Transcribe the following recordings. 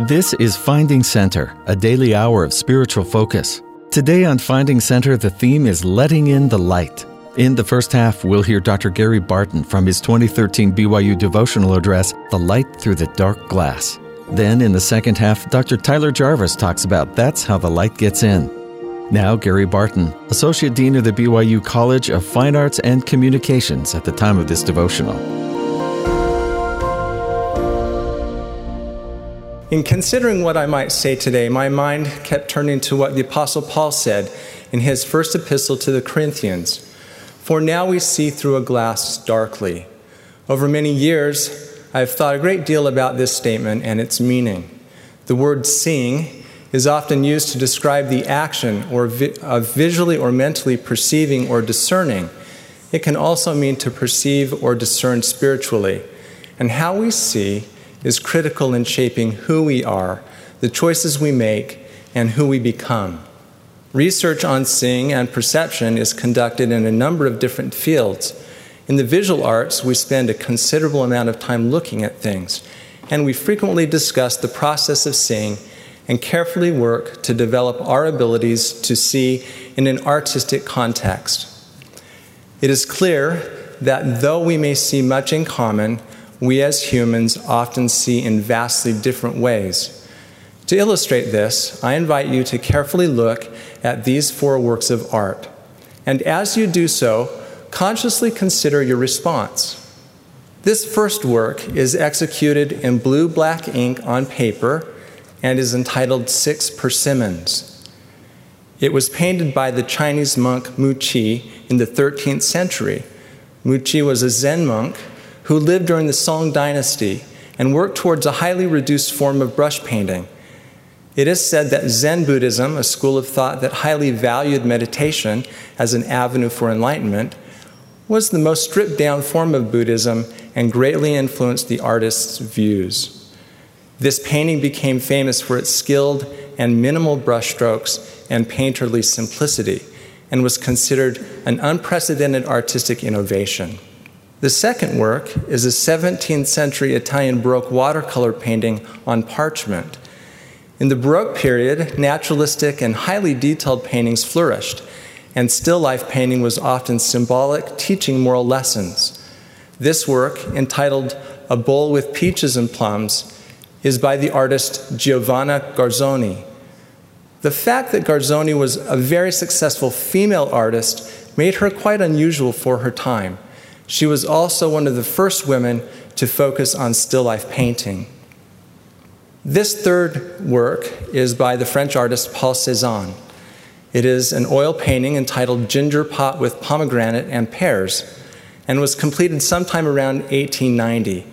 This is Finding Center, a daily hour of spiritual focus. Today on Finding Center, the theme is Letting in the Light. In the first half, we'll hear Dr. Gary Barton from his 2013 BYU devotional address, The Light Through the Dark Glass. Then, in the second half, Dr. Tyler Jarvis talks about That's How the Light Gets In. Now, Gary Barton, Associate Dean of the BYU College of Fine Arts and Communications at the time of this devotional. In considering what I might say today, my mind kept turning to what the Apostle Paul said in his first epistle to the Corinthians For now we see through a glass darkly. Over many years, I have thought a great deal about this statement and its meaning. The word seeing is often used to describe the action or vi- of visually or mentally perceiving or discerning. It can also mean to perceive or discern spiritually. And how we see is critical in shaping who we are, the choices we make, and who we become. Research on seeing and perception is conducted in a number of different fields. In the visual arts, we spend a considerable amount of time looking at things, and we frequently discuss the process of seeing and carefully work to develop our abilities to see in an artistic context. It is clear that though we may see much in common, we as humans often see in vastly different ways. To illustrate this, I invite you to carefully look at these four works of art. And as you do so, consciously consider your response. This first work is executed in blue black ink on paper and is entitled Six Persimmons. It was painted by the Chinese monk Mu in the 13th century. Mu was a Zen monk who lived during the Song dynasty and worked towards a highly reduced form of brush painting. It is said that Zen Buddhism, a school of thought that highly valued meditation as an avenue for enlightenment, was the most stripped down form of Buddhism and greatly influenced the artist's views. This painting became famous for its skilled and minimal brushstrokes and painterly simplicity and was considered an unprecedented artistic innovation. The second work is a 17th century Italian Baroque watercolor painting on parchment. In the Baroque period, naturalistic and highly detailed paintings flourished, and still life painting was often symbolic, teaching moral lessons. This work, entitled A Bowl with Peaches and Plums, is by the artist Giovanna Garzoni. The fact that Garzoni was a very successful female artist made her quite unusual for her time. She was also one of the first women to focus on still life painting. This third work is by the French artist Paul Cézanne. It is an oil painting entitled Ginger Pot with Pomegranate and Pears and was completed sometime around 1890.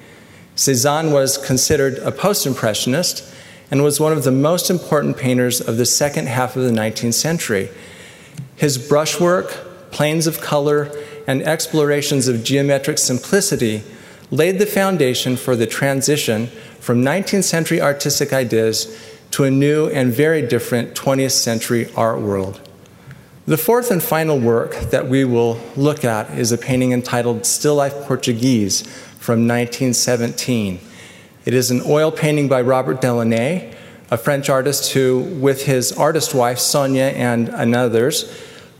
Cézanne was considered a post impressionist and was one of the most important painters of the second half of the 19th century. His brushwork, planes of color, and explorations of geometric simplicity laid the foundation for the transition from 19th century artistic ideas to a new and very different 20th century art world. The fourth and final work that we will look at is a painting entitled Still Life Portuguese from 1917. It is an oil painting by Robert Delaunay, a French artist who, with his artist wife Sonia and others,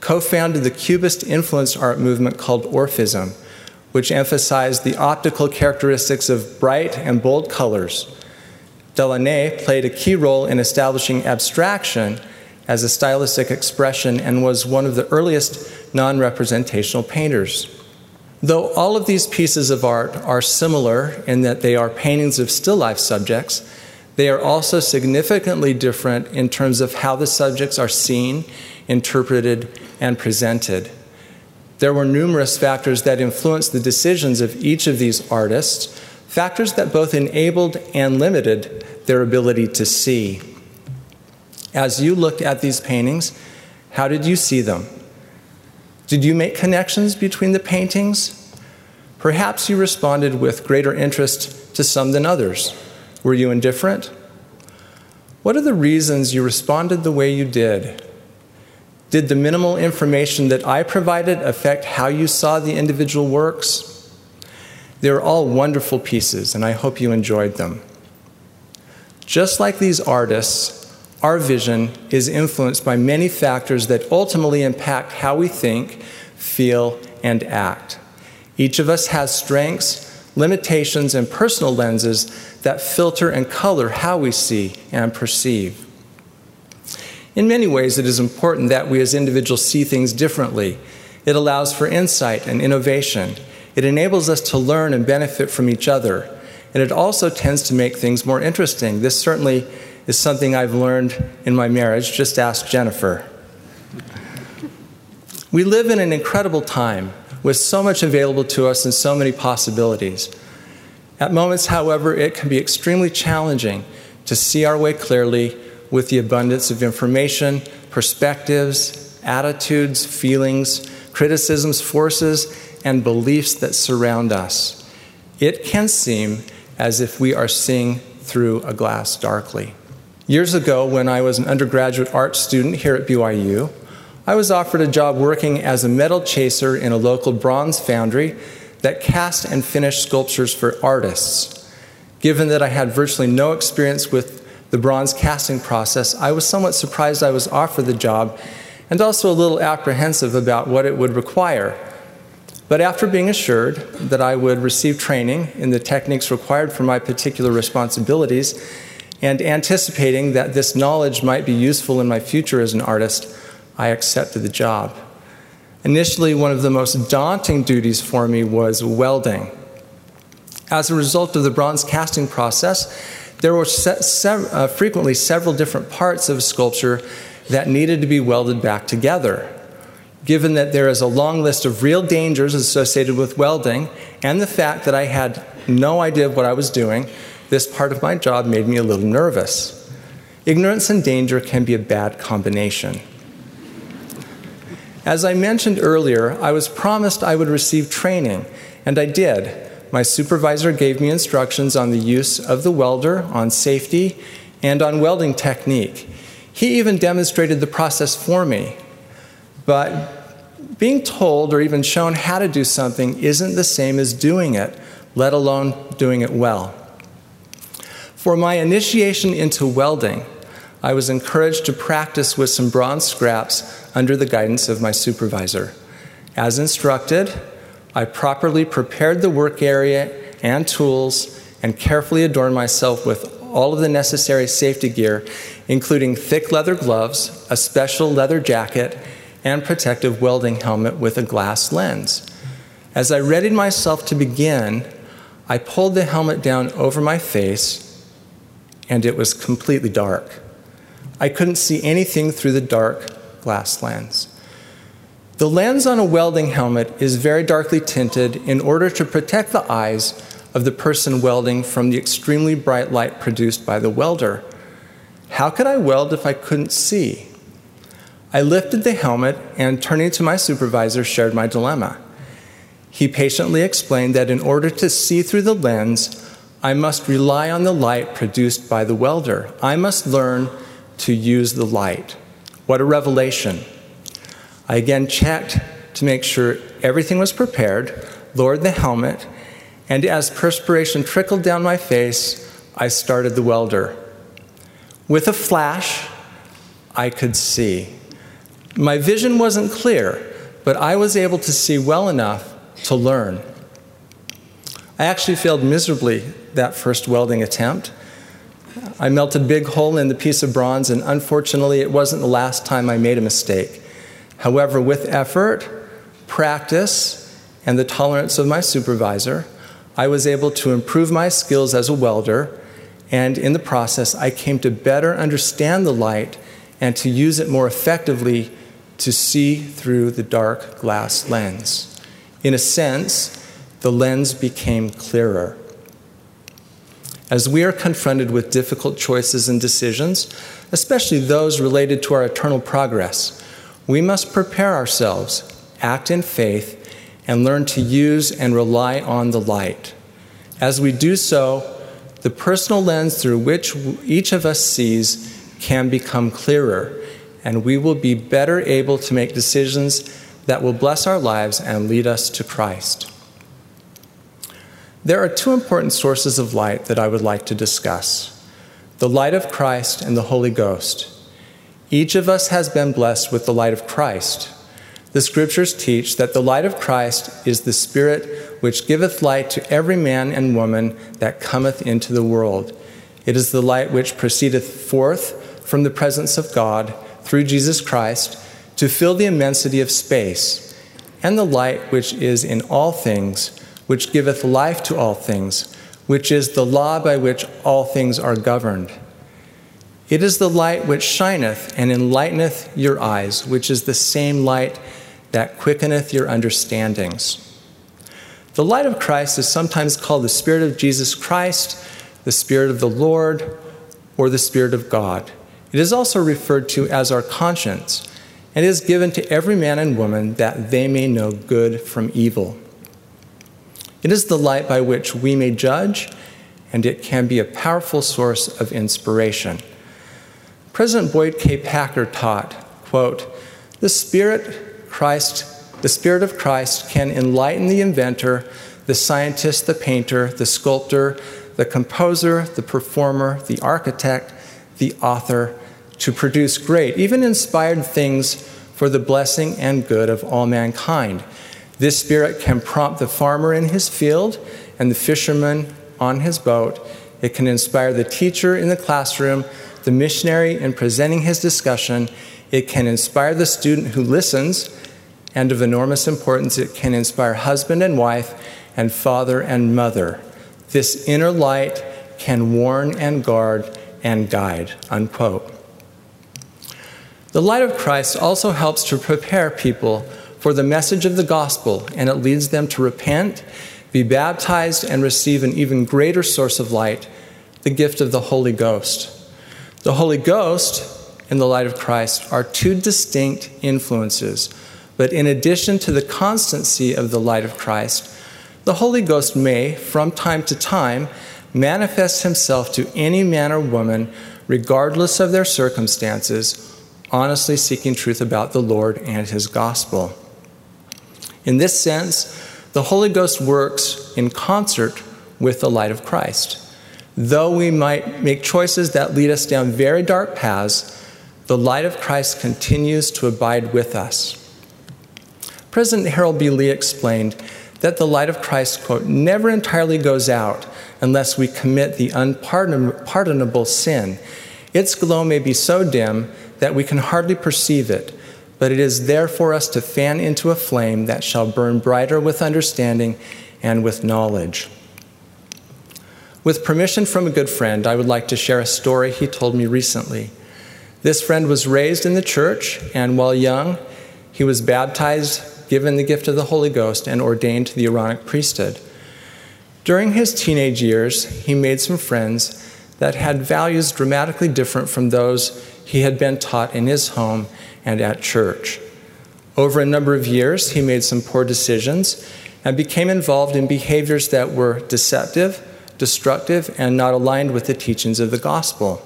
co founded the Cubist influenced art movement called Orphism, which emphasized the optical characteristics of bright and bold colors. Delaunay played a key role in establishing abstraction as a stylistic expression and was one of the earliest non representational painters. Though all of these pieces of art are similar in that they are paintings of still life subjects, they are also significantly different in terms of how the subjects are seen, interpreted, and presented. There were numerous factors that influenced the decisions of each of these artists, factors that both enabled and limited their ability to see. As you looked at these paintings, how did you see them? Did you make connections between the paintings? Perhaps you responded with greater interest to some than others. Were you indifferent? What are the reasons you responded the way you did? Did the minimal information that I provided affect how you saw the individual works? They are all wonderful pieces, and I hope you enjoyed them. Just like these artists, our vision is influenced by many factors that ultimately impact how we think, feel, and act. Each of us has strengths, limitations, and personal lenses that filter and color how we see and perceive. In many ways, it is important that we as individuals see things differently. It allows for insight and innovation. It enables us to learn and benefit from each other. And it also tends to make things more interesting. This certainly is something I've learned in my marriage. Just ask Jennifer. We live in an incredible time with so much available to us and so many possibilities. At moments, however, it can be extremely challenging to see our way clearly with the abundance of information, perspectives, attitudes, feelings, criticisms, forces, and beliefs that surround us. It can seem as if we are seeing through a glass darkly. Years ago, when I was an undergraduate art student here at BYU, I was offered a job working as a metal chaser in a local bronze foundry that cast and finished sculptures for artists. Given that I had virtually no experience with the bronze casting process, I was somewhat surprised I was offered the job and also a little apprehensive about what it would require. But after being assured that I would receive training in the techniques required for my particular responsibilities, and anticipating that this knowledge might be useful in my future as an artist, I accepted the job. Initially, one of the most daunting duties for me was welding. As a result of the bronze casting process, there were se- se- uh, frequently several different parts of a sculpture that needed to be welded back together. Given that there is a long list of real dangers associated with welding, and the fact that I had no idea what I was doing, this part of my job made me a little nervous. Ignorance and danger can be a bad combination. As I mentioned earlier, I was promised I would receive training, and I did. My supervisor gave me instructions on the use of the welder, on safety, and on welding technique. He even demonstrated the process for me. But being told or even shown how to do something isn't the same as doing it, let alone doing it well. For my initiation into welding, I was encouraged to practice with some bronze scraps under the guidance of my supervisor. As instructed, I properly prepared the work area and tools and carefully adorned myself with all of the necessary safety gear, including thick leather gloves, a special leather jacket, and protective welding helmet with a glass lens. As I readied myself to begin, I pulled the helmet down over my face and it was completely dark. I couldn't see anything through the dark glass lens. The lens on a welding helmet is very darkly tinted in order to protect the eyes of the person welding from the extremely bright light produced by the welder. How could I weld if I couldn't see? I lifted the helmet and, turning to my supervisor, shared my dilemma. He patiently explained that in order to see through the lens, I must rely on the light produced by the welder. I must learn to use the light. What a revelation. I again checked to make sure everything was prepared, lowered the helmet, and as perspiration trickled down my face, I started the welder. With a flash, I could see. My vision wasn't clear, but I was able to see well enough to learn. I actually failed miserably that first welding attempt. I melted a big hole in the piece of bronze, and unfortunately, it wasn't the last time I made a mistake. However, with effort, practice, and the tolerance of my supervisor, I was able to improve my skills as a welder, and in the process, I came to better understand the light and to use it more effectively to see through the dark glass lens. In a sense, the lens became clearer. As we are confronted with difficult choices and decisions, especially those related to our eternal progress, we must prepare ourselves, act in faith, and learn to use and rely on the light. As we do so, the personal lens through which each of us sees can become clearer, and we will be better able to make decisions that will bless our lives and lead us to Christ. There are two important sources of light that I would like to discuss. the light of Christ and the Holy Ghost. Each of us has been blessed with the light of Christ. The scriptures teach that the light of Christ is the Spirit which giveth light to every man and woman that cometh into the world. It is the light which proceedeth forth from the presence of God through Jesus Christ to fill the immensity of space, and the light which is in all things, which giveth life to all things, which is the law by which all things are governed. It is the light which shineth and enlighteneth your eyes, which is the same light that quickeneth your understandings. The light of Christ is sometimes called the Spirit of Jesus Christ, the Spirit of the Lord, or the Spirit of God. It is also referred to as our conscience and is given to every man and woman that they may know good from evil. It is the light by which we may judge, and it can be a powerful source of inspiration. President Boyd K. Packer taught, quote, the Spirit Christ, the Spirit of Christ can enlighten the inventor, the scientist, the painter, the sculptor, the composer, the performer, the architect, the author, to produce great, even inspired things for the blessing and good of all mankind. This Spirit can prompt the farmer in his field and the fisherman on his boat. It can inspire the teacher in the classroom, the missionary in presenting his discussion. It can inspire the student who listens and of enormous importance, it can inspire husband and wife and father and mother. This inner light can warn and guard and guide. Unquote. The light of Christ also helps to prepare people for the message of the gospel, and it leads them to repent, be baptized, and receive an even greater source of light, the gift of the Holy Ghost. The Holy Ghost and the light of Christ are two distinct influences but in addition to the constancy of the light of Christ, the Holy Ghost may, from time to time, manifest himself to any man or woman, regardless of their circumstances, honestly seeking truth about the Lord and his gospel. In this sense, the Holy Ghost works in concert with the light of Christ. Though we might make choices that lead us down very dark paths, the light of Christ continues to abide with us. President Harold B. Lee explained that the light of Christ, quote, never entirely goes out unless we commit the unpardonable sin. Its glow may be so dim that we can hardly perceive it, but it is there for us to fan into a flame that shall burn brighter with understanding and with knowledge. With permission from a good friend, I would like to share a story he told me recently. This friend was raised in the church, and while young, he was baptized given the gift of the Holy Ghost, and ordained to the Aaronic priesthood. During his teenage years, he made some friends that had values dramatically different from those he had been taught in his home and at church. Over a number of years, he made some poor decisions and became involved in behaviors that were deceptive, destructive, and not aligned with the teachings of the gospel.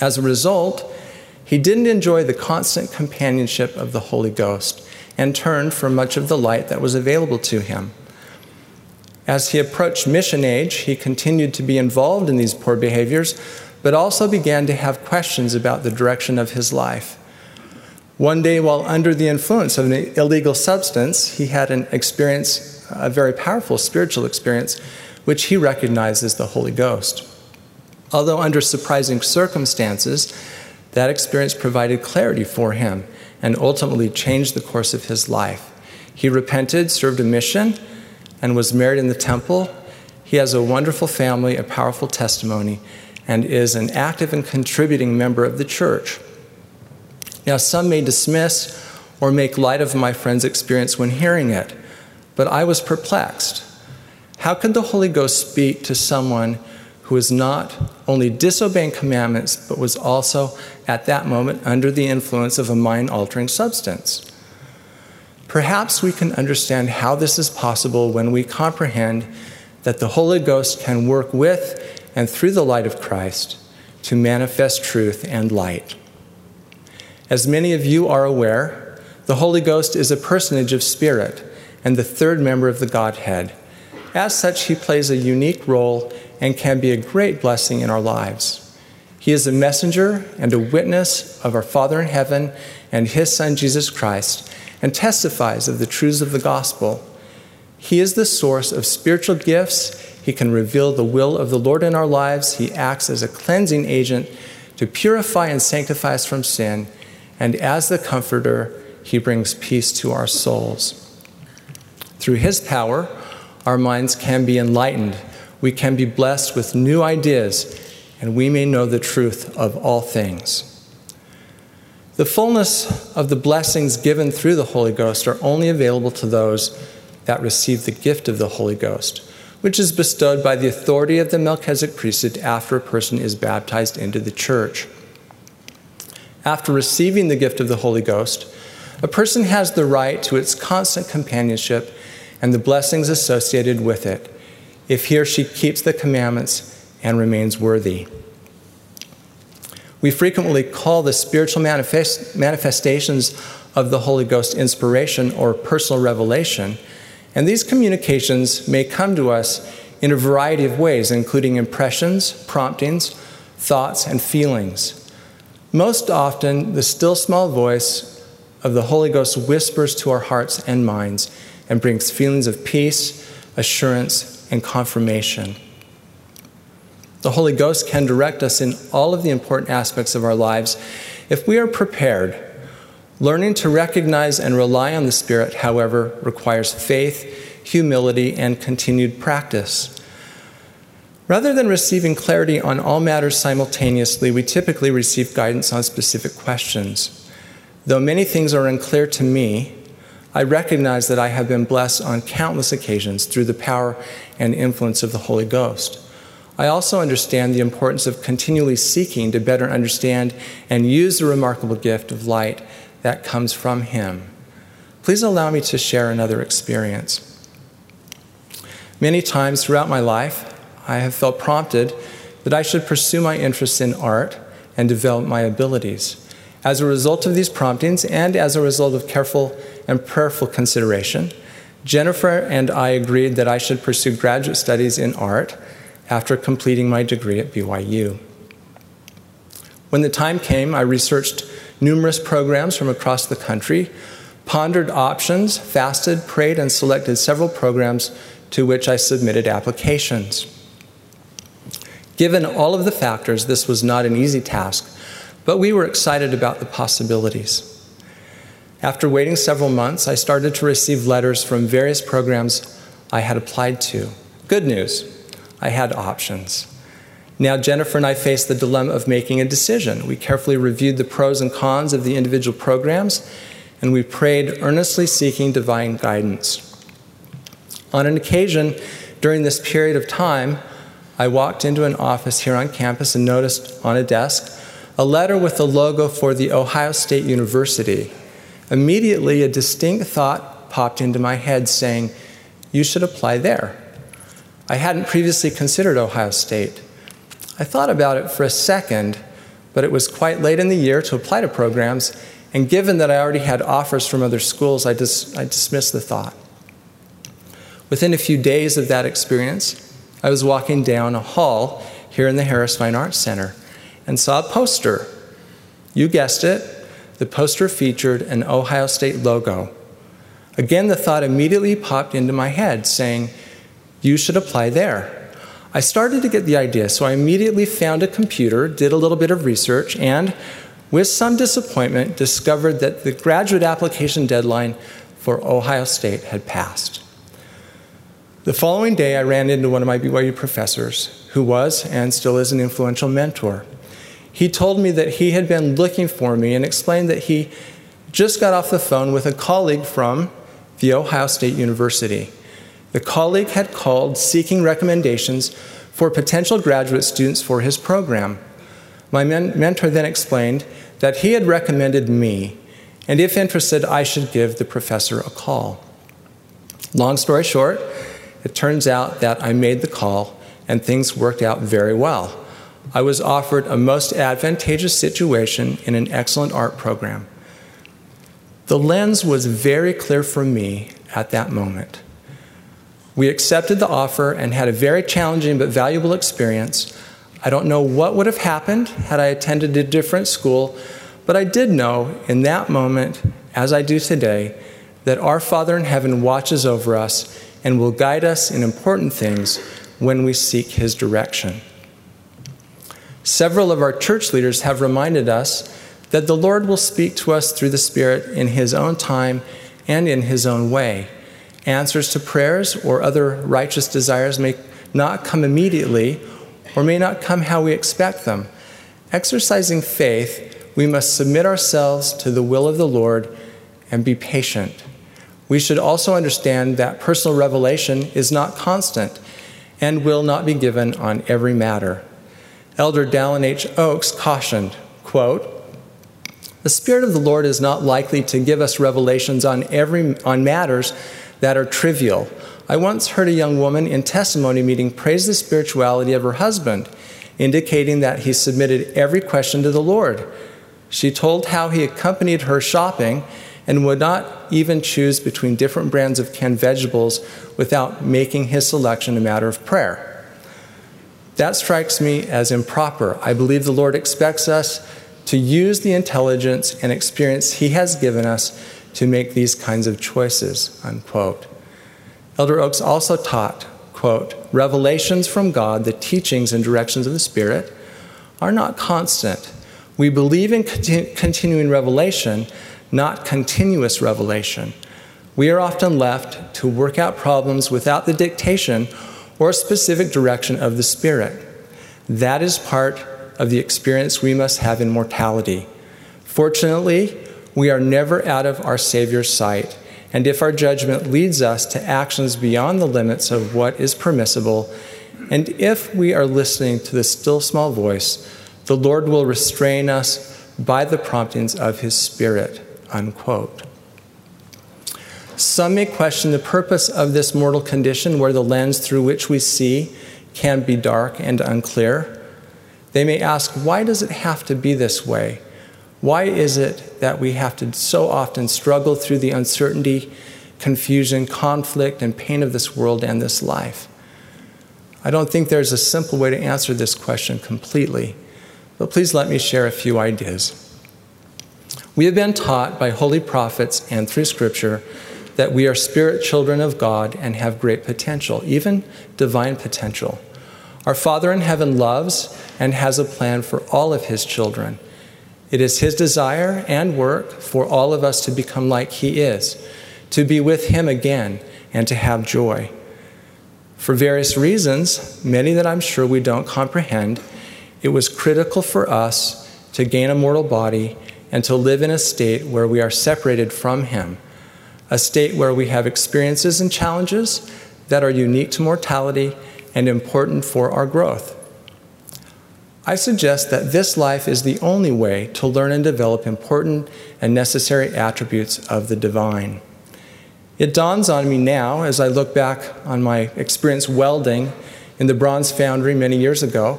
As a result, he didn't enjoy the constant companionship of the Holy Ghost and turned from much of the light that was available to him. As he approached mission age, he continued to be involved in these poor behaviors, but also began to have questions about the direction of his life. One day, while under the influence of an illegal substance, he had an experience, a very powerful spiritual experience, which he recognized as the Holy Ghost. Although under surprising circumstances, that experience provided clarity for him and ultimately changed the course of his life. He repented, served a mission, and was married in the temple. He has a wonderful family, a powerful testimony, and is an active and contributing member of the church. Now, some may dismiss or make light of my friend's experience when hearing it, but I was perplexed. How could the Holy Ghost speak to someone who was not only disobeying commandments, but was also at that moment under the influence of a mind altering substance. Perhaps we can understand how this is possible when we comprehend that the Holy Ghost can work with and through the light of Christ to manifest truth and light. As many of you are aware, the Holy Ghost is a personage of spirit and the third member of the Godhead. As such, he plays a unique role and can be a great blessing in our lives. He is a messenger and a witness of our Father in heaven and his Son Jesus Christ, and testifies of the truths of the gospel. He is the source of spiritual gifts. He can reveal the will of the Lord in our lives. He acts as a cleansing agent to purify and sanctify us from sin. And as the comforter, he brings peace to our souls. Through his power, our minds can be enlightened. We can be blessed with new ideas and we may know the truth of all things. The fullness of the blessings given through the Holy Ghost are only available to those that receive the gift of the Holy Ghost, which is bestowed by the authority of the Melchizedek priesthood after a person is baptized into the church. After receiving the gift of the Holy Ghost, a person has the right to its constant companionship and the blessings associated with it if he or she keeps the commandments and remains worthy. We frequently call the spiritual manifest- manifestations of the Holy Ghost inspiration or personal revelation, and these communications may come to us in a variety of ways, including impressions, promptings, thoughts, and feelings. Most often, the still small voice of the Holy Ghost whispers to our hearts and minds and brings feelings of peace, assurance, and confirmation. The Holy Ghost can direct us in all of the important aspects of our lives if we are prepared. Learning to recognize and rely on the Spirit, however, requires faith, humility, and continued practice. Rather than receiving clarity on all matters simultaneously, we typically receive guidance on specific questions. Though many things are unclear to me, I recognize that I have been blessed on countless occasions through the power and influence of the Holy Ghost. I also understand the importance of continually seeking to better understand and use the remarkable gift of light that comes from Him. Please allow me to share another experience. Many times throughout my life, I have felt prompted that I should pursue my interests in art and develop my abilities. As a result of these promptings and as a result of careful and prayerful consideration, Jennifer and I agreed that I should pursue graduate studies in art after completing my degree at BYU. When the time came, I researched numerous programs from across the country, pondered options, fasted, prayed, and selected several programs to which I submitted applications. Given all of the factors, this was not an easy task, but we were excited about the possibilities. After waiting several months, I started to receive letters from various programs I had applied to. Good news I had options. Now, Jennifer and I faced the dilemma of making a decision. We carefully reviewed the pros and cons of the individual programs, and we prayed, earnestly seeking divine guidance. On an occasion during this period of time, I walked into an office here on campus and noticed on a desk a letter with the logo for the Ohio State University. Immediately, a distinct thought popped into my head saying, You should apply there. I hadn't previously considered Ohio State. I thought about it for a second, but it was quite late in the year to apply to programs, and given that I already had offers from other schools, I, dis- I dismissed the thought. Within a few days of that experience, I was walking down a hall here in the Harris Fine Arts Center and saw a poster. You guessed it, the poster featured an Ohio State logo. Again, the thought immediately popped into my head, saying, you should apply there. I started to get the idea, so I immediately found a computer, did a little bit of research, and with some disappointment, discovered that the graduate application deadline for Ohio State had passed. The following day, I ran into one of my BYU professors, who was and still is an influential mentor. He told me that he had been looking for me and explained that he just got off the phone with a colleague from The Ohio State University the colleague had called seeking recommendations for potential graduate students for his program. My men- mentor then explained that he had recommended me, and if interested, I should give the professor a call. Long story short, it turns out that I made the call and things worked out very well. I was offered a most advantageous situation in an excellent art program. The lens was very clear for me at that moment. We accepted the offer and had a very challenging but valuable experience. I don't know what would have happened had I attended a different school, but I did know in that moment, as I do today, that our Father in heaven watches over us and will guide us in important things when we seek his direction. Several of our church leaders have reminded us that the Lord will speak to us through the Spirit in his own time and in his own way. Answers to prayers or other righteous desires may not come immediately or may not come how we expect them. Exercising faith, we must submit ourselves to the will of the Lord and be patient. We should also understand that personal revelation is not constant and will not be given on every matter. Elder Dallin H. Oaks cautioned, quote, the Spirit of the Lord is not likely to give us revelations on, every, on matters that are trivial. I once heard a young woman in testimony meeting praise the spirituality of her husband, indicating that he submitted every question to the Lord. She told how he accompanied her shopping and would not even choose between different brands of canned vegetables without making his selection a matter of prayer. That strikes me as improper. I believe the Lord expects us to use the intelligence and experience he has given us to make these kinds of choices, unquote. Elder Oaks also taught, quote, revelations from God, the teachings and directions of the Spirit, are not constant. We believe in continu- continuing revelation, not continuous revelation. We are often left to work out problems without the dictation or a specific direction of the Spirit. That is part of the experience we must have in mortality. Fortunately, we are never out of our Savior's sight, and if our judgment leads us to actions beyond the limits of what is permissible, and if we are listening to the still small voice, the Lord will restrain us by the promptings of His Spirit unquote. Some may question the purpose of this mortal condition where the lens through which we see can be dark and unclear. They may ask, why does it have to be this way? Why is it that we have to so often struggle through the uncertainty, confusion, conflict, and pain of this world and this life? I don't think there's a simple way to answer this question completely, but please let me share a few ideas. We have been taught by holy prophets and through Scripture that we are spirit children of God and have great potential, even divine potential. Our Father in heaven loves and has a plan for all of his children. It is his desire and work for all of us to become like he is, to be with him again, and to have joy. For various reasons, many that I'm sure we don't comprehend, it was critical for us to gain a mortal body and to live in a state where we are separated from Him, a state where we have experiences and challenges that are unique to mortality and important for our growth. I suggest that this life is the only way to learn and develop important and necessary attributes of the divine. It dawns on me now as I look back on my experience welding in the bronze foundry many years ago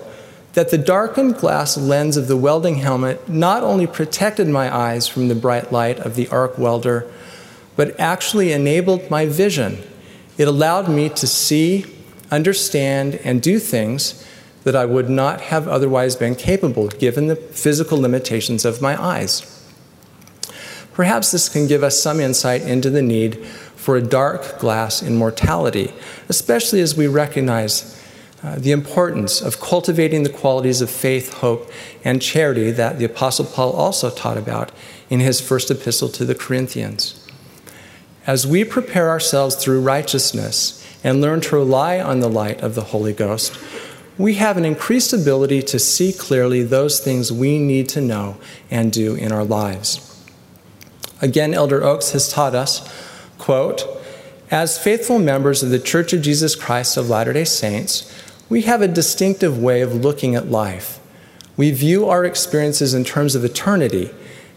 that the darkened glass lens of the welding helmet not only protected my eyes from the bright light of the arc welder, but actually enabled my vision. It allowed me to see, understand, and do things that I would not have otherwise been capable given the physical limitations of my eyes. Perhaps this can give us some insight into the need for a dark glass in mortality, especially as we recognize uh, the importance of cultivating the qualities of faith, hope, and charity that the Apostle Paul also taught about in his first epistle to the Corinthians. As we prepare ourselves through righteousness and learn to rely on the light of the Holy Ghost, we have an increased ability to see clearly those things we need to know and do in our lives. Again, Elder Oaks has taught us, quote, as faithful members of the Church of Jesus Christ of Latter day Saints, we have a distinctive way of looking at life. We view our experiences in terms of eternity.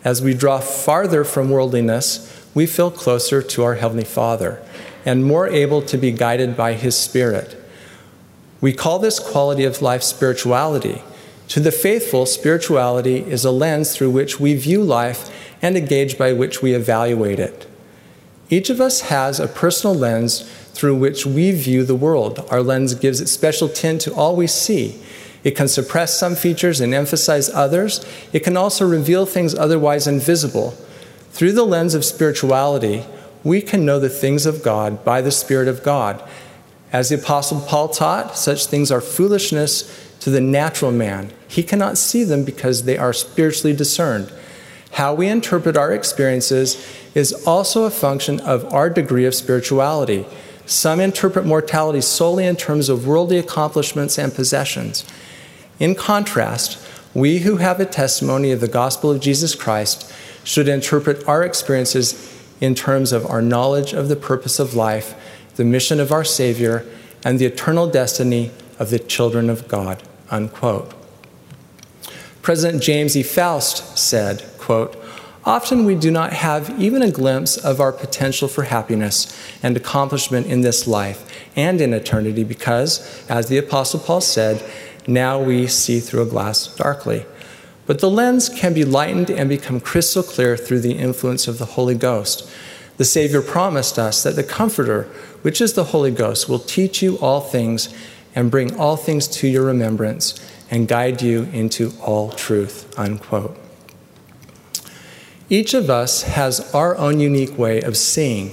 As we draw farther from worldliness, we feel closer to our Heavenly Father and more able to be guided by His Spirit. We call this quality of life spirituality. To the faithful, spirituality is a lens through which we view life and a gauge by which we evaluate it. Each of us has a personal lens through which we view the world. Our lens gives it special tint to all we see. It can suppress some features and emphasize others. It can also reveal things otherwise invisible. Through the lens of spirituality, we can know the things of God by the Spirit of God. As the Apostle Paul taught, such things are foolishness to the natural man. He cannot see them because they are spiritually discerned. How we interpret our experiences is also a function of our degree of spirituality. Some interpret mortality solely in terms of worldly accomplishments and possessions. In contrast, we who have a testimony of the gospel of Jesus Christ should interpret our experiences in terms of our knowledge of the purpose of life, the mission of our Savior, and the eternal destiny of the children of God. Unquote. President James E. Faust said, quote, Often we do not have even a glimpse of our potential for happiness and accomplishment in this life and in eternity because, as the Apostle Paul said, now we see through a glass darkly. But the lens can be lightened and become crystal clear through the influence of the Holy Ghost. The Savior promised us that the Comforter, which is the Holy Ghost, will teach you all things and bring all things to your remembrance and guide you into all truth. Unquote. Each of us has our own unique way of seeing,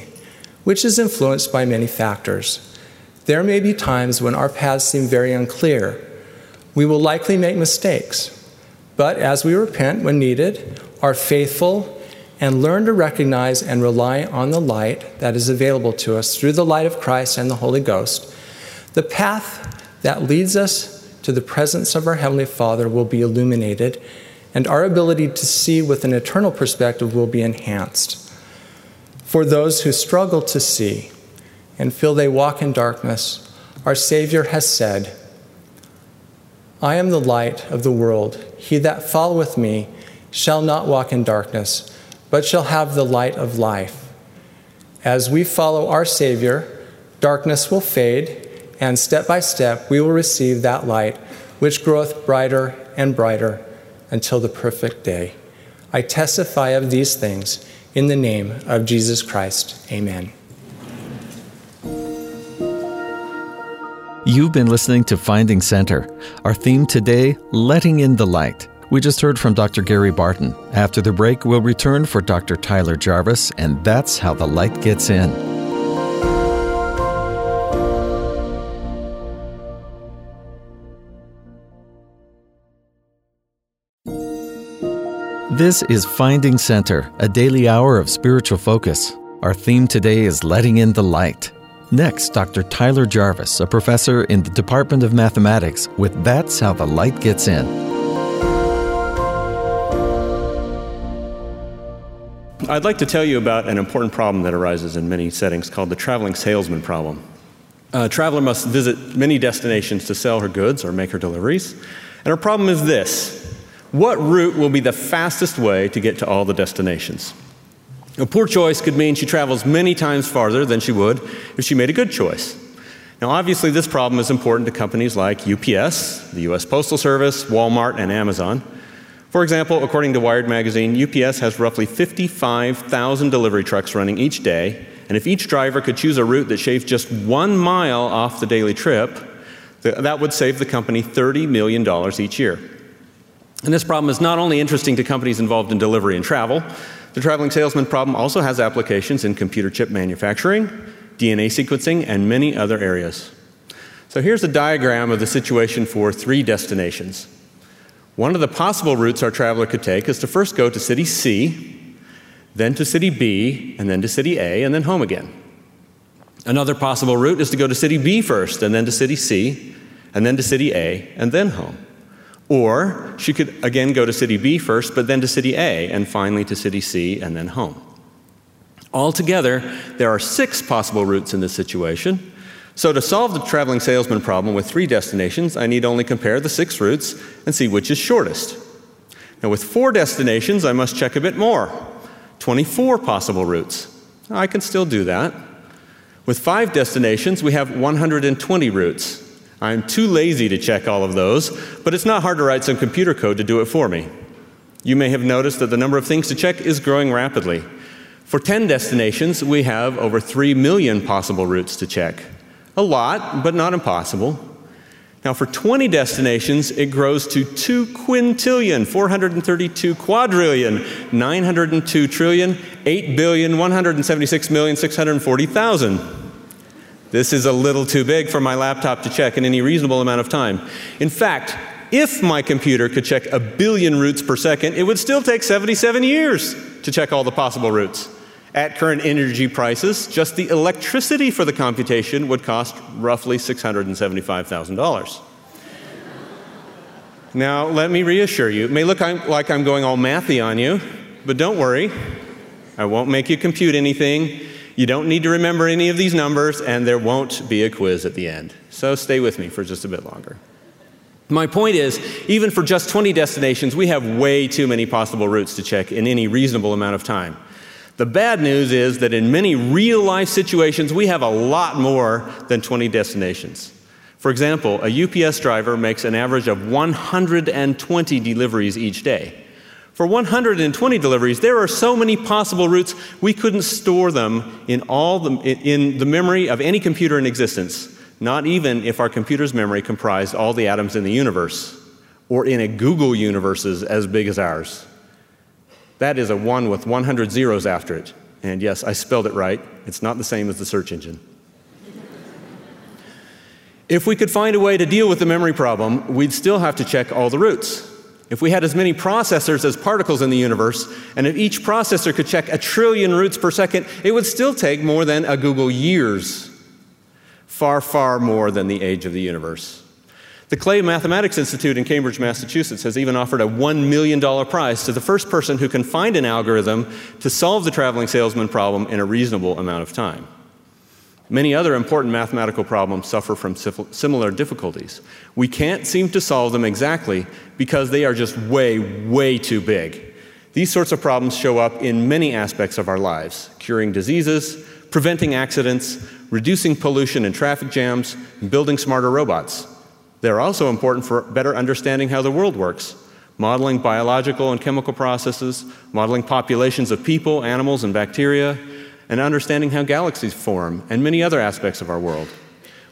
which is influenced by many factors. There may be times when our paths seem very unclear. We will likely make mistakes, but as we repent when needed, are faithful, and learn to recognize and rely on the light that is available to us through the light of Christ and the Holy Ghost, the path that leads us to the presence of our Heavenly Father will be illuminated and our ability to see with an eternal perspective will be enhanced. For those who struggle to see and feel they walk in darkness, our Savior has said, I am the light of the world. He that followeth me shall not walk in darkness, but shall have the light of life. As we follow our Savior, darkness will fade, and step by step we will receive that light, which groweth brighter and brighter until the perfect day. I testify of these things in the name of Jesus Christ. Amen. You've been listening to Finding Center. Our theme today, Letting in the Light. We just heard from Dr. Gary Barton. After the break, we'll return for Dr. Tyler Jarvis, and that's how the light gets in. This is Finding Center, a daily hour of spiritual focus. Our theme today is Letting in the Light. Next, Dr. Tyler Jarvis, a professor in the Department of Mathematics, with That's How the Light Gets In. I'd like to tell you about an important problem that arises in many settings called the traveling salesman problem. A traveler must visit many destinations to sell her goods or make her deliveries. And her problem is this what route will be the fastest way to get to all the destinations? A poor choice could mean she travels many times farther than she would if she made a good choice. Now, obviously, this problem is important to companies like UPS, the US Postal Service, Walmart, and Amazon. For example, according to Wired magazine, UPS has roughly 55,000 delivery trucks running each day, and if each driver could choose a route that shaves just one mile off the daily trip, that would save the company $30 million each year. And this problem is not only interesting to companies involved in delivery and travel, the traveling salesman problem also has applications in computer chip manufacturing, DNA sequencing, and many other areas. So here's a diagram of the situation for three destinations. One of the possible routes our traveler could take is to first go to city C, then to city B, and then to city A, and then home again. Another possible route is to go to city B first, and then to city C, and then to city A, and then home. Or she could again go to city B first, but then to city A, and finally to city C, and then home. Altogether, there are six possible routes in this situation. So, to solve the traveling salesman problem with three destinations, I need only compare the six routes and see which is shortest. Now, with four destinations, I must check a bit more 24 possible routes. I can still do that. With five destinations, we have 120 routes. I'm too lazy to check all of those, but it's not hard to write some computer code to do it for me. You may have noticed that the number of things to check is growing rapidly. For 10 destinations, we have over 3 million possible routes to check. A lot, but not impossible. Now, for 20 destinations, it grows to 2 quintillion, 432 quadrillion, 902 trillion, 8 billion, 176 million, 640,000. This is a little too big for my laptop to check in any reasonable amount of time. In fact, if my computer could check a billion routes per second, it would still take 77 years to check all the possible routes. At current energy prices, just the electricity for the computation would cost roughly $675,000. now, let me reassure you, it may look like I'm going all mathy on you, but don't worry. I won't make you compute anything. You don't need to remember any of these numbers, and there won't be a quiz at the end. So stay with me for just a bit longer. My point is, even for just 20 destinations, we have way too many possible routes to check in any reasonable amount of time. The bad news is that in many real life situations, we have a lot more than 20 destinations. For example, a UPS driver makes an average of 120 deliveries each day. For 120 deliveries, there are so many possible routes we couldn't store them in, all the, in the memory of any computer in existence, not even if our computer's memory comprised all the atoms in the universe, or in a googol universe as big as ours. That is a one with 100 zeros after it. And yes, I spelled it right. It's not the same as the search engine. if we could find a way to deal with the memory problem, we'd still have to check all the routes. If we had as many processors as particles in the universe, and if each processor could check a trillion routes per second, it would still take more than a googol years. Far, far more than the age of the universe. The Clay Mathematics Institute in Cambridge, Massachusetts has even offered a $1 million prize to the first person who can find an algorithm to solve the traveling salesman problem in a reasonable amount of time. Many other important mathematical problems suffer from similar difficulties. We can't seem to solve them exactly because they are just way, way too big. These sorts of problems show up in many aspects of our lives curing diseases, preventing accidents, reducing pollution and traffic jams, and building smarter robots. They're also important for better understanding how the world works, modeling biological and chemical processes, modeling populations of people, animals, and bacteria, and understanding how galaxies form, and many other aspects of our world.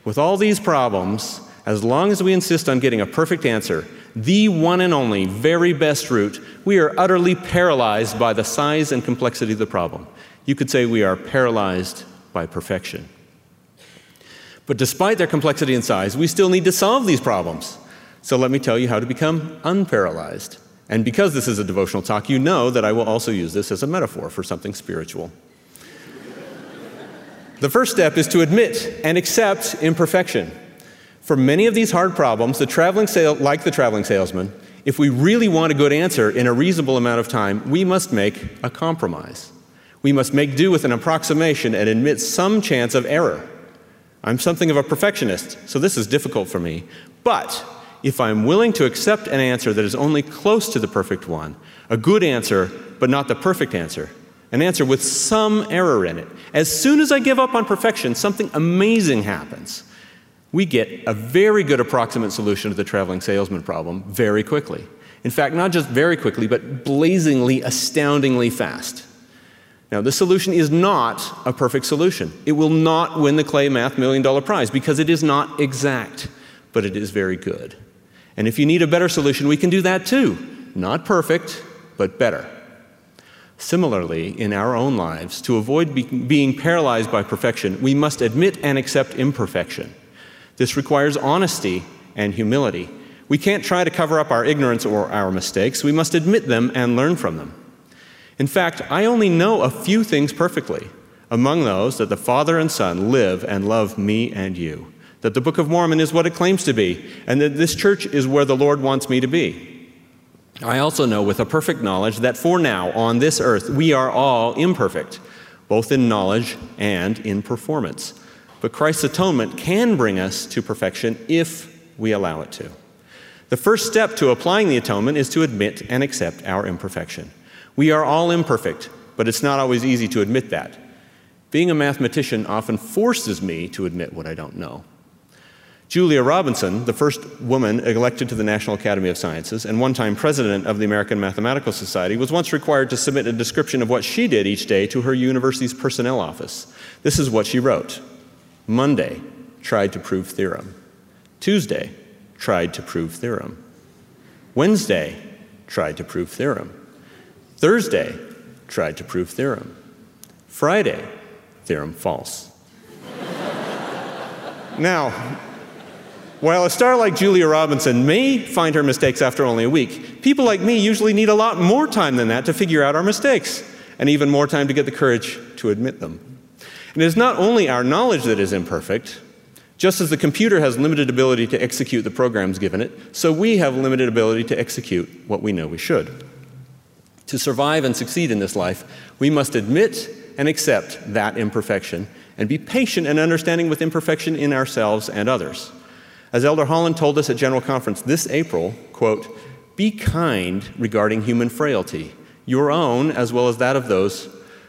With all these problems, as long as we insist on getting a perfect answer, the one and only very best route, we are utterly paralyzed by the size and complexity of the problem. You could say we are paralyzed by perfection. But despite their complexity and size, we still need to solve these problems. So let me tell you how to become unparalyzed. And because this is a devotional talk, you know that I will also use this as a metaphor for something spiritual. The first step is to admit and accept imperfection. For many of these hard problems, the traveling sale, like the traveling salesman, if we really want a good answer in a reasonable amount of time, we must make a compromise. We must make do with an approximation and admit some chance of error. I'm something of a perfectionist, so this is difficult for me. But if I'm willing to accept an answer that is only close to the perfect one, a good answer, but not the perfect answer, an answer with some error in it, as soon as I give up on perfection, something amazing happens. We get a very good approximate solution to the traveling salesman problem very quickly. In fact, not just very quickly, but blazingly, astoundingly fast. Now, this solution is not a perfect solution. It will not win the Clay Math Million Dollar Prize because it is not exact, but it is very good. And if you need a better solution, we can do that too. Not perfect, but better. Similarly, in our own lives, to avoid be- being paralyzed by perfection, we must admit and accept imperfection. This requires honesty and humility. We can't try to cover up our ignorance or our mistakes. We must admit them and learn from them. In fact, I only know a few things perfectly. Among those, that the Father and Son live and love me and you, that the Book of Mormon is what it claims to be, and that this church is where the Lord wants me to be. I also know with a perfect knowledge that for now, on this earth, we are all imperfect, both in knowledge and in performance. But Christ's atonement can bring us to perfection if we allow it to. The first step to applying the atonement is to admit and accept our imperfection. We are all imperfect, but it's not always easy to admit that. Being a mathematician often forces me to admit what I don't know. Julia Robinson, the first woman elected to the National Academy of Sciences and one time president of the American Mathematical Society, was once required to submit a description of what she did each day to her university's personnel office. This is what she wrote Monday, tried to prove theorem. Tuesday, tried to prove theorem. Wednesday, tried to prove theorem. Thursday, tried to prove theorem. Friday, theorem false. now, while a star like Julia Robinson may find her mistakes after only a week, people like me usually need a lot more time than that to figure out our mistakes, and even more time to get the courage to admit them. And it is not only our knowledge that is imperfect, just as the computer has limited ability to execute the programs given it, so we have limited ability to execute what we know we should. To survive and succeed in this life, we must admit and accept that imperfection and be patient and understanding with imperfection in ourselves and others. As Elder Holland told us at General Conference this April, quote, be kind regarding human frailty, your own as well as that of those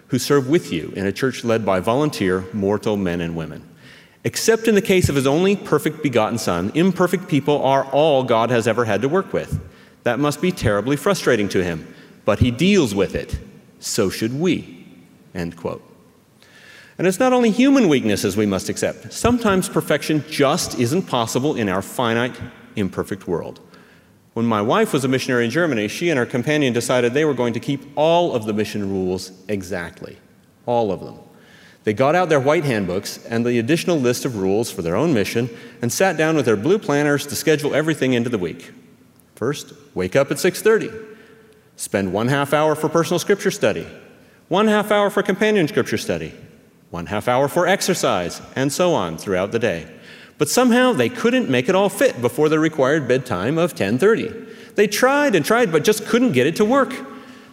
who serve with you in a church led by volunteer, mortal men and women. Except in the case of his only perfect begotten Son, imperfect people are all God has ever had to work with. That must be terribly frustrating to him, but he deals with it. So should we. End quote. And it's not only human weaknesses we must accept. Sometimes perfection just isn't possible in our finite, imperfect world. When my wife was a missionary in Germany, she and her companion decided they were going to keep all of the mission rules exactly. All of them. They got out their white handbooks and the additional list of rules for their own mission and sat down with their blue planners to schedule everything into the week. First, wake up at 6:30. Spend one half hour for personal scripture study, one half hour for companion scripture study, one half hour for exercise, and so on throughout the day. But somehow they couldn't make it all fit before the required bedtime of 10:30. They tried and tried but just couldn't get it to work.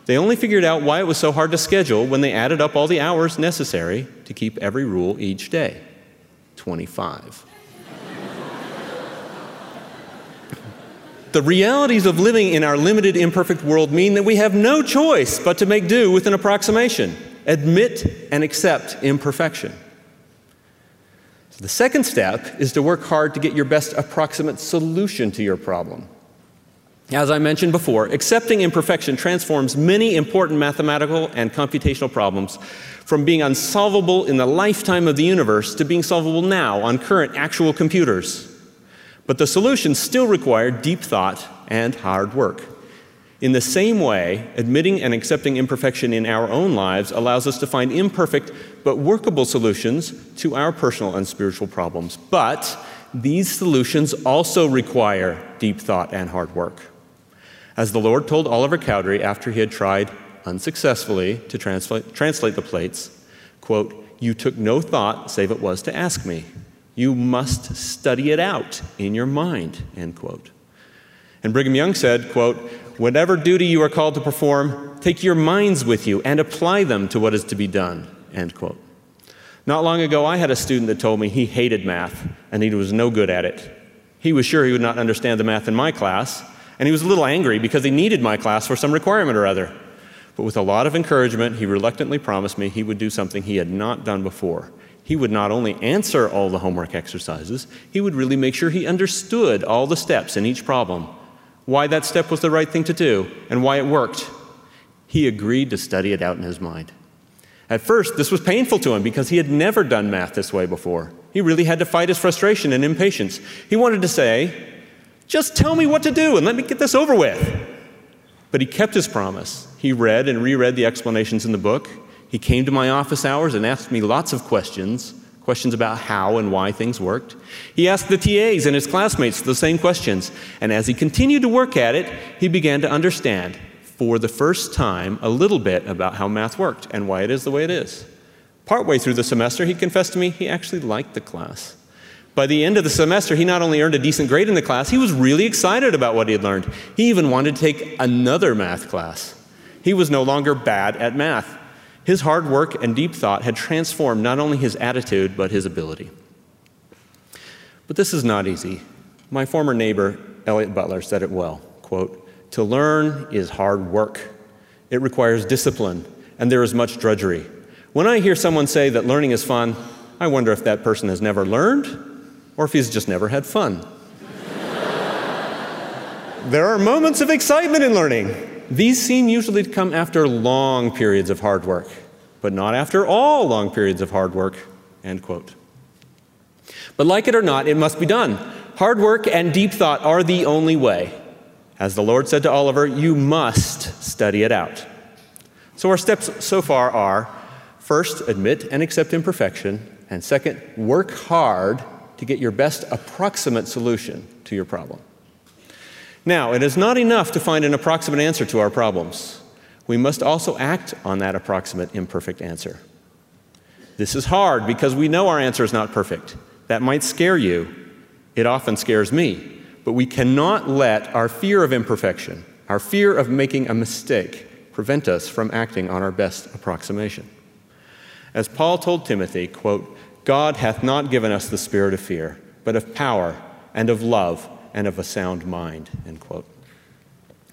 They only figured out why it was so hard to schedule when they added up all the hours necessary to keep every rule each day. 25. The realities of living in our limited, imperfect world mean that we have no choice but to make do with an approximation admit and accept imperfection. So the second step is to work hard to get your best approximate solution to your problem. As I mentioned before, accepting imperfection transforms many important mathematical and computational problems from being unsolvable in the lifetime of the universe to being solvable now on current actual computers. But the solutions still require deep thought and hard work. In the same way, admitting and accepting imperfection in our own lives allows us to find imperfect but workable solutions to our personal and spiritual problems. But these solutions also require deep thought and hard work. As the Lord told Oliver Cowdery after he had tried unsuccessfully to translate, translate the plates, quote, You took no thought save it was to ask me. You must study it out in your mind, end quote. And Brigham Young said, quote, Whatever duty you are called to perform, take your minds with you and apply them to what is to be done. End quote. Not long ago, I had a student that told me he hated math and he was no good at it. He was sure he would not understand the math in my class, and he was a little angry because he needed my class for some requirement or other. But with a lot of encouragement, he reluctantly promised me he would do something he had not done before. He would not only answer all the homework exercises, he would really make sure he understood all the steps in each problem why that step was the right thing to do, and why it worked. He agreed to study it out in his mind. At first, this was painful to him because he had never done math this way before. He really had to fight his frustration and impatience. He wanted to say, Just tell me what to do and let me get this over with. But he kept his promise. He read and reread the explanations in the book. He came to my office hours and asked me lots of questions questions about how and why things worked. He asked the TAs and his classmates the same questions, and as he continued to work at it, he began to understand for the first time a little bit about how math worked and why it is the way it is. Partway through the semester, he confessed to me he actually liked the class. By the end of the semester, he not only earned a decent grade in the class, he was really excited about what he had learned. He even wanted to take another math class. He was no longer bad at math. His hard work and deep thought had transformed not only his attitude, but his ability. But this is not easy. My former neighbor, Elliot Butler, said it well quote, To learn is hard work. It requires discipline, and there is much drudgery. When I hear someone say that learning is fun, I wonder if that person has never learned or if he's just never had fun. there are moments of excitement in learning. These seem usually to come after long periods of hard work, but not after all long periods of hard work. End quote. But like it or not, it must be done. Hard work and deep thought are the only way. As the Lord said to Oliver, you must study it out. So, our steps so far are first, admit and accept imperfection, and second, work hard to get your best approximate solution to your problem. Now, it is not enough to find an approximate answer to our problems. We must also act on that approximate imperfect answer. This is hard because we know our answer is not perfect. That might scare you. It often scares me. But we cannot let our fear of imperfection, our fear of making a mistake, prevent us from acting on our best approximation. As Paul told Timothy, quote, God hath not given us the spirit of fear, but of power and of love and of a sound mind, end quote.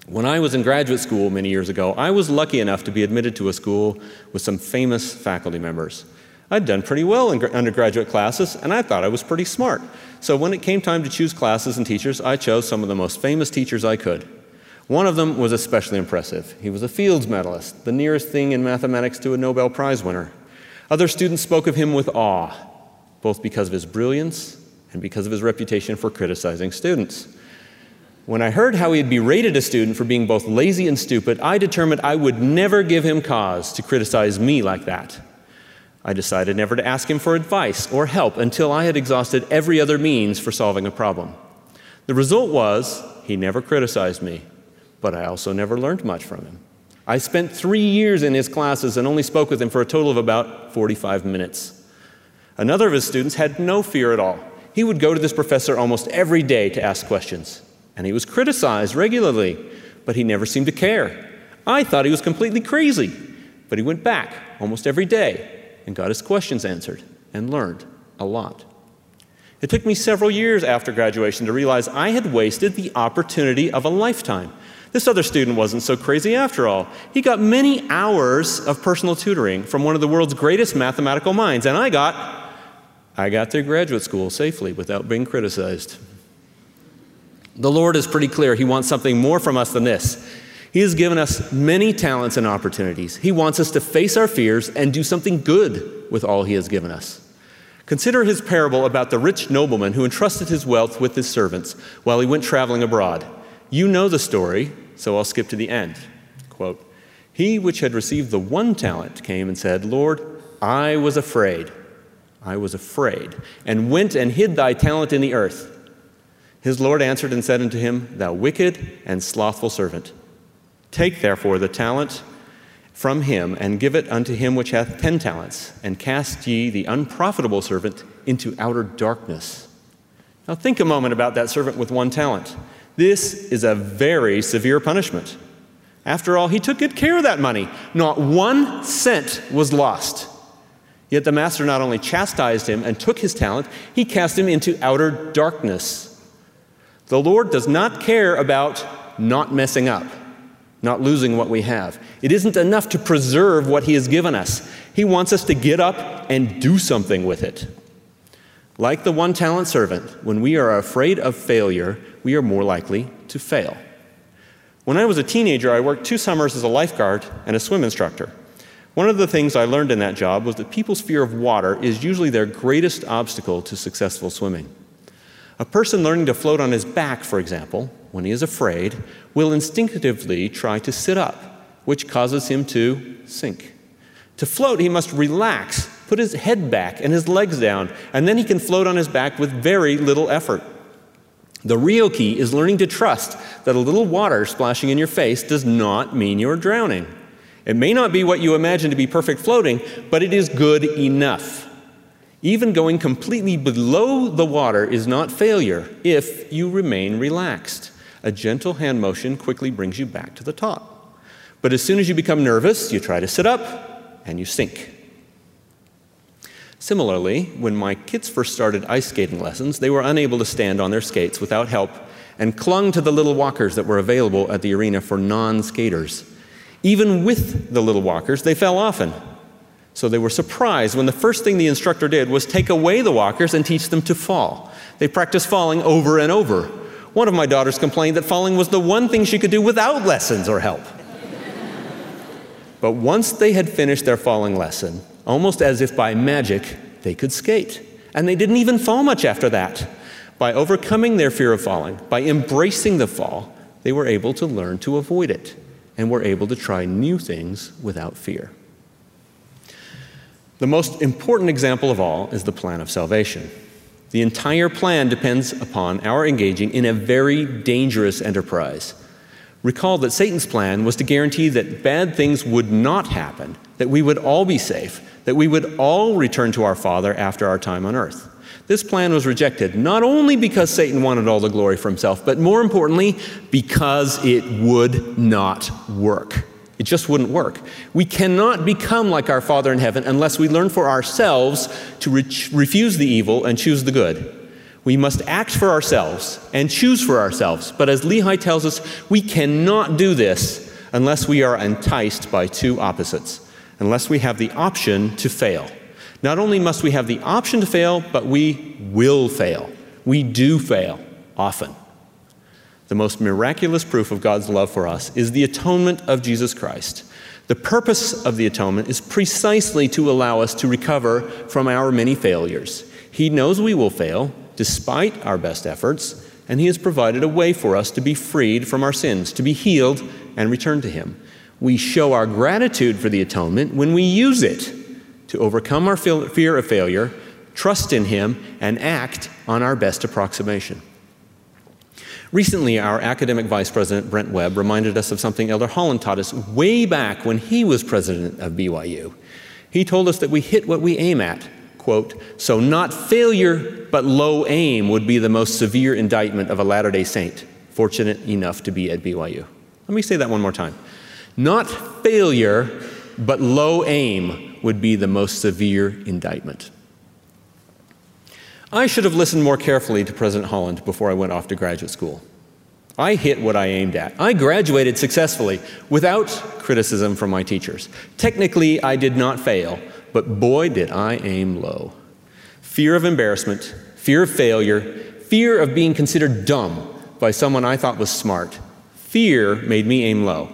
When I was in graduate school many years ago, I was lucky enough to be admitted to a school with some famous faculty members. I'd done pretty well in undergraduate classes, and I thought I was pretty smart. So when it came time to choose classes and teachers, I chose some of the most famous teachers I could. One of them was especially impressive. He was a Fields medalist, the nearest thing in mathematics to a Nobel Prize winner. Other students spoke of him with awe, both because of his brilliance and because of his reputation for criticizing students. When I heard how he'd berated a student for being both lazy and stupid, I determined I would never give him cause to criticize me like that. I decided never to ask him for advice or help until I had exhausted every other means for solving a problem. The result was he never criticized me, but I also never learned much from him. I spent three years in his classes and only spoke with him for a total of about 45 minutes. Another of his students had no fear at all. He would go to this professor almost every day to ask questions, and he was criticized regularly, but he never seemed to care. I thought he was completely crazy, but he went back almost every day and got his questions answered and learned a lot. It took me several years after graduation to realize I had wasted the opportunity of a lifetime. This other student wasn't so crazy after all. He got many hours of personal tutoring from one of the world's greatest mathematical minds, and I got I got to graduate school safely without being criticized. The Lord is pretty clear. He wants something more from us than this. He has given us many talents and opportunities. He wants us to face our fears and do something good with all He has given us. Consider his parable about the rich nobleman who entrusted his wealth with his servants while he went traveling abroad. You know the story, so I'll skip to the end. Quote He which had received the one talent came and said, Lord, I was afraid. I was afraid, and went and hid thy talent in the earth. His Lord answered and said unto him, Thou wicked and slothful servant. Take therefore the talent from him, and give it unto him which hath ten talents, and cast ye the unprofitable servant into outer darkness. Now think a moment about that servant with one talent. This is a very severe punishment. After all, he took good care of that money. Not one cent was lost. Yet the master not only chastised him and took his talent, he cast him into outer darkness. The Lord does not care about not messing up not losing what we have. It isn't enough to preserve what He has given us. He wants us to get up and do something with it. Like the one talent servant, when we are afraid of failure, we are more likely to fail. When I was a teenager, I worked two summers as a lifeguard and a swim instructor. One of the things I learned in that job was that people's fear of water is usually their greatest obstacle to successful swimming. A person learning to float on his back, for example, when he is afraid, will instinctively try to sit up, which causes him to sink. To float, he must relax, put his head back and his legs down, and then he can float on his back with very little effort. The real key is learning to trust that a little water splashing in your face does not mean you're drowning. It may not be what you imagine to be perfect floating, but it is good enough. Even going completely below the water is not failure if you remain relaxed. A gentle hand motion quickly brings you back to the top. But as soon as you become nervous, you try to sit up and you sink. Similarly, when my kids first started ice skating lessons, they were unable to stand on their skates without help and clung to the little walkers that were available at the arena for non skaters. Even with the little walkers, they fell often. So they were surprised when the first thing the instructor did was take away the walkers and teach them to fall. They practiced falling over and over. One of my daughters complained that falling was the one thing she could do without lessons or help. but once they had finished their falling lesson, almost as if by magic, they could skate. And they didn't even fall much after that. By overcoming their fear of falling, by embracing the fall, they were able to learn to avoid it and were able to try new things without fear. The most important example of all is the plan of salvation. The entire plan depends upon our engaging in a very dangerous enterprise. Recall that Satan's plan was to guarantee that bad things would not happen, that we would all be safe, that we would all return to our Father after our time on earth. This plan was rejected not only because Satan wanted all the glory for himself, but more importantly, because it would not work. It just wouldn't work. We cannot become like our Father in heaven unless we learn for ourselves to re- refuse the evil and choose the good. We must act for ourselves and choose for ourselves. But as Lehi tells us, we cannot do this unless we are enticed by two opposites, unless we have the option to fail. Not only must we have the option to fail, but we will fail. We do fail often. The most miraculous proof of God's love for us is the atonement of Jesus Christ. The purpose of the atonement is precisely to allow us to recover from our many failures. He knows we will fail, despite our best efforts, and He has provided a way for us to be freed from our sins, to be healed, and return to Him. We show our gratitude for the atonement when we use it to overcome our fear of failure, trust in Him, and act on our best approximation. Recently, our academic vice president, Brent Webb, reminded us of something Elder Holland taught us way back when he was president of BYU. He told us that we hit what we aim at. Quote, so not failure, but low aim would be the most severe indictment of a Latter day Saint, fortunate enough to be at BYU. Let me say that one more time. Not failure, but low aim would be the most severe indictment. I should have listened more carefully to President Holland before I went off to graduate school. I hit what I aimed at. I graduated successfully without criticism from my teachers. Technically, I did not fail, but boy, did I aim low. Fear of embarrassment, fear of failure, fear of being considered dumb by someone I thought was smart. Fear made me aim low.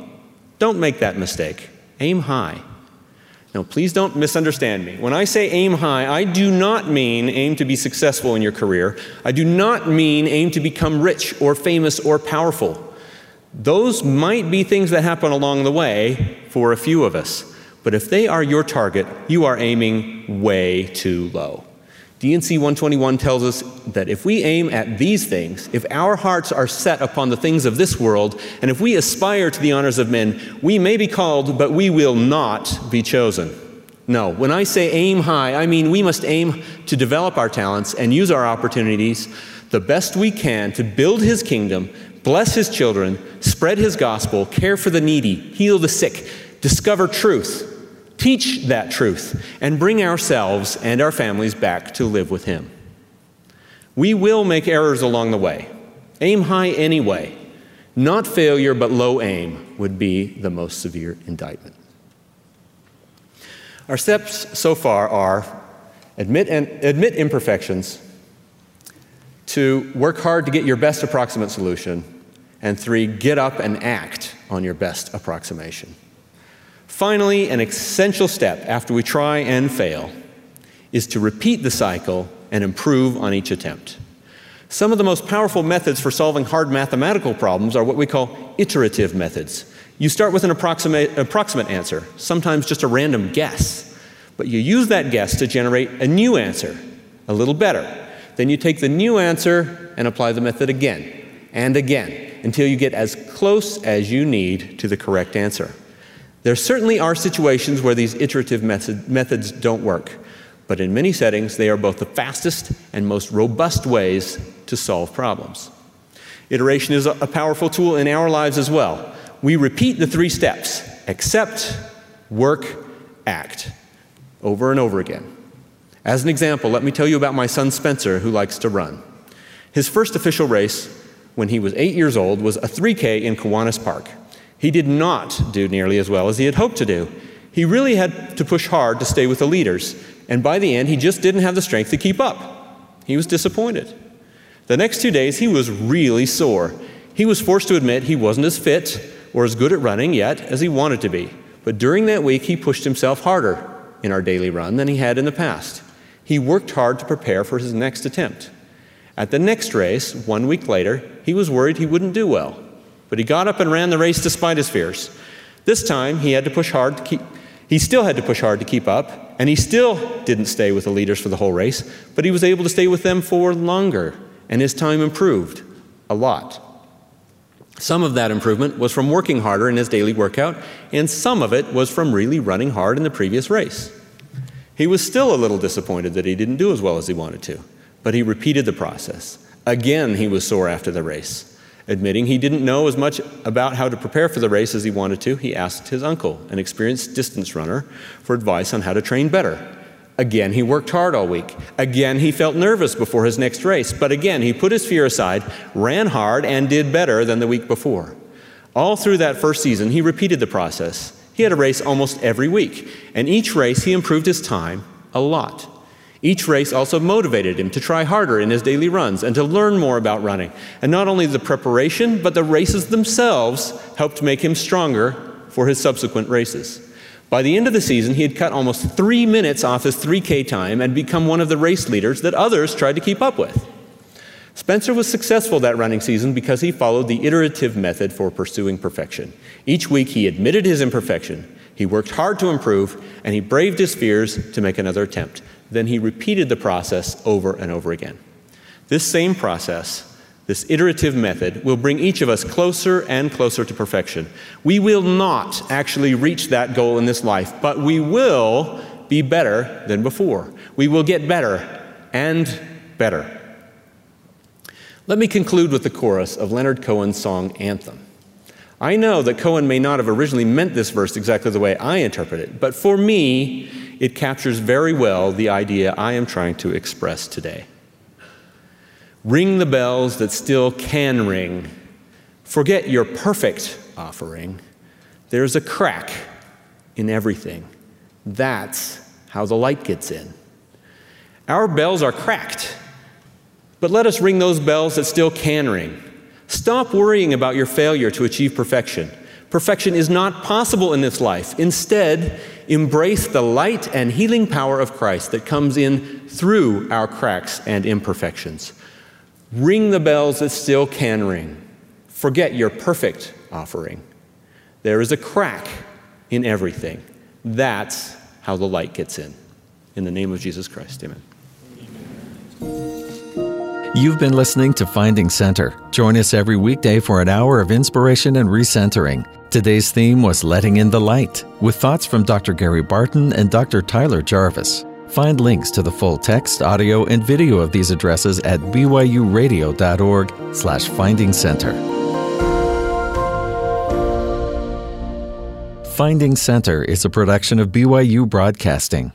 Don't make that mistake. Aim high. Now, please don't misunderstand me. When I say aim high, I do not mean aim to be successful in your career. I do not mean aim to become rich or famous or powerful. Those might be things that happen along the way for a few of us. But if they are your target, you are aiming way too low. D&C 121 tells us that if we aim at these things, if our hearts are set upon the things of this world, and if we aspire to the honors of men, we may be called, but we will not be chosen. No, when I say aim high, I mean we must aim to develop our talents and use our opportunities the best we can to build His kingdom, bless His children, spread His gospel, care for the needy, heal the sick, discover truth teach that truth, and bring ourselves and our families back to live with Him. We will make errors along the way. Aim high anyway. Not failure, but low aim would be the most severe indictment. Our steps so far are admit, and, admit imperfections, to work hard to get your best approximate solution, and three, get up and act on your best approximation. Finally, an essential step after we try and fail is to repeat the cycle and improve on each attempt. Some of the most powerful methods for solving hard mathematical problems are what we call iterative methods. You start with an approximate, approximate answer, sometimes just a random guess, but you use that guess to generate a new answer, a little better. Then you take the new answer and apply the method again and again until you get as close as you need to the correct answer. There certainly are situations where these iterative method, methods don't work, but in many settings, they are both the fastest and most robust ways to solve problems. Iteration is a powerful tool in our lives as well. We repeat the three steps accept, work, act over and over again. As an example, let me tell you about my son Spencer, who likes to run. His first official race when he was eight years old was a 3K in Kiwanis Park. He did not do nearly as well as he had hoped to do. He really had to push hard to stay with the leaders, and by the end, he just didn't have the strength to keep up. He was disappointed. The next two days, he was really sore. He was forced to admit he wasn't as fit or as good at running yet as he wanted to be. But during that week, he pushed himself harder in our daily run than he had in the past. He worked hard to prepare for his next attempt. At the next race, one week later, he was worried he wouldn't do well. But he got up and ran the race despite his fears. This time, he had to push hard to keep, he still had to push hard to keep up, and he still didn't stay with the leaders for the whole race, but he was able to stay with them for longer, and his time improved a lot. Some of that improvement was from working harder in his daily workout, and some of it was from really running hard in the previous race. He was still a little disappointed that he didn't do as well as he wanted to, but he repeated the process. Again, he was sore after the race. Admitting he didn't know as much about how to prepare for the race as he wanted to, he asked his uncle, an experienced distance runner, for advice on how to train better. Again, he worked hard all week. Again, he felt nervous before his next race, but again, he put his fear aside, ran hard, and did better than the week before. All through that first season, he repeated the process. He had a race almost every week, and each race he improved his time a lot. Each race also motivated him to try harder in his daily runs and to learn more about running. And not only the preparation, but the races themselves helped make him stronger for his subsequent races. By the end of the season, he had cut almost three minutes off his 3K time and become one of the race leaders that others tried to keep up with. Spencer was successful that running season because he followed the iterative method for pursuing perfection. Each week, he admitted his imperfection, he worked hard to improve, and he braved his fears to make another attempt then he repeated the process over and over again. This same process, this iterative method, will bring each of us closer and closer to perfection. We will not actually reach that goal in this life, but we will be better than before. We will get better and better. Let me conclude with the chorus of Leonard Cohen's song Anthem. I know that Cohen may not have originally meant this verse exactly the way I interpret it, but for me, it captures very well the idea I am trying to express today. Ring the bells that still can ring. Forget your perfect offering. There's a crack in everything. That's how the light gets in. Our bells are cracked, but let us ring those bells that still can ring. Stop worrying about your failure to achieve perfection. Perfection is not possible in this life. Instead, embrace the light and healing power of Christ that comes in through our cracks and imperfections. Ring the bells that still can ring. Forget your perfect offering. There is a crack in everything. That's how the light gets in. In the name of Jesus Christ, amen. You've been listening to Finding Center. Join us every weekday for an hour of inspiration and recentering. Today's theme was Letting in the Light, with thoughts from Dr. Gary Barton and Dr. Tyler Jarvis. Find links to the full text, audio, and video of these addresses at byuradio.org slash finding center. Finding Center is a production of BYU Broadcasting.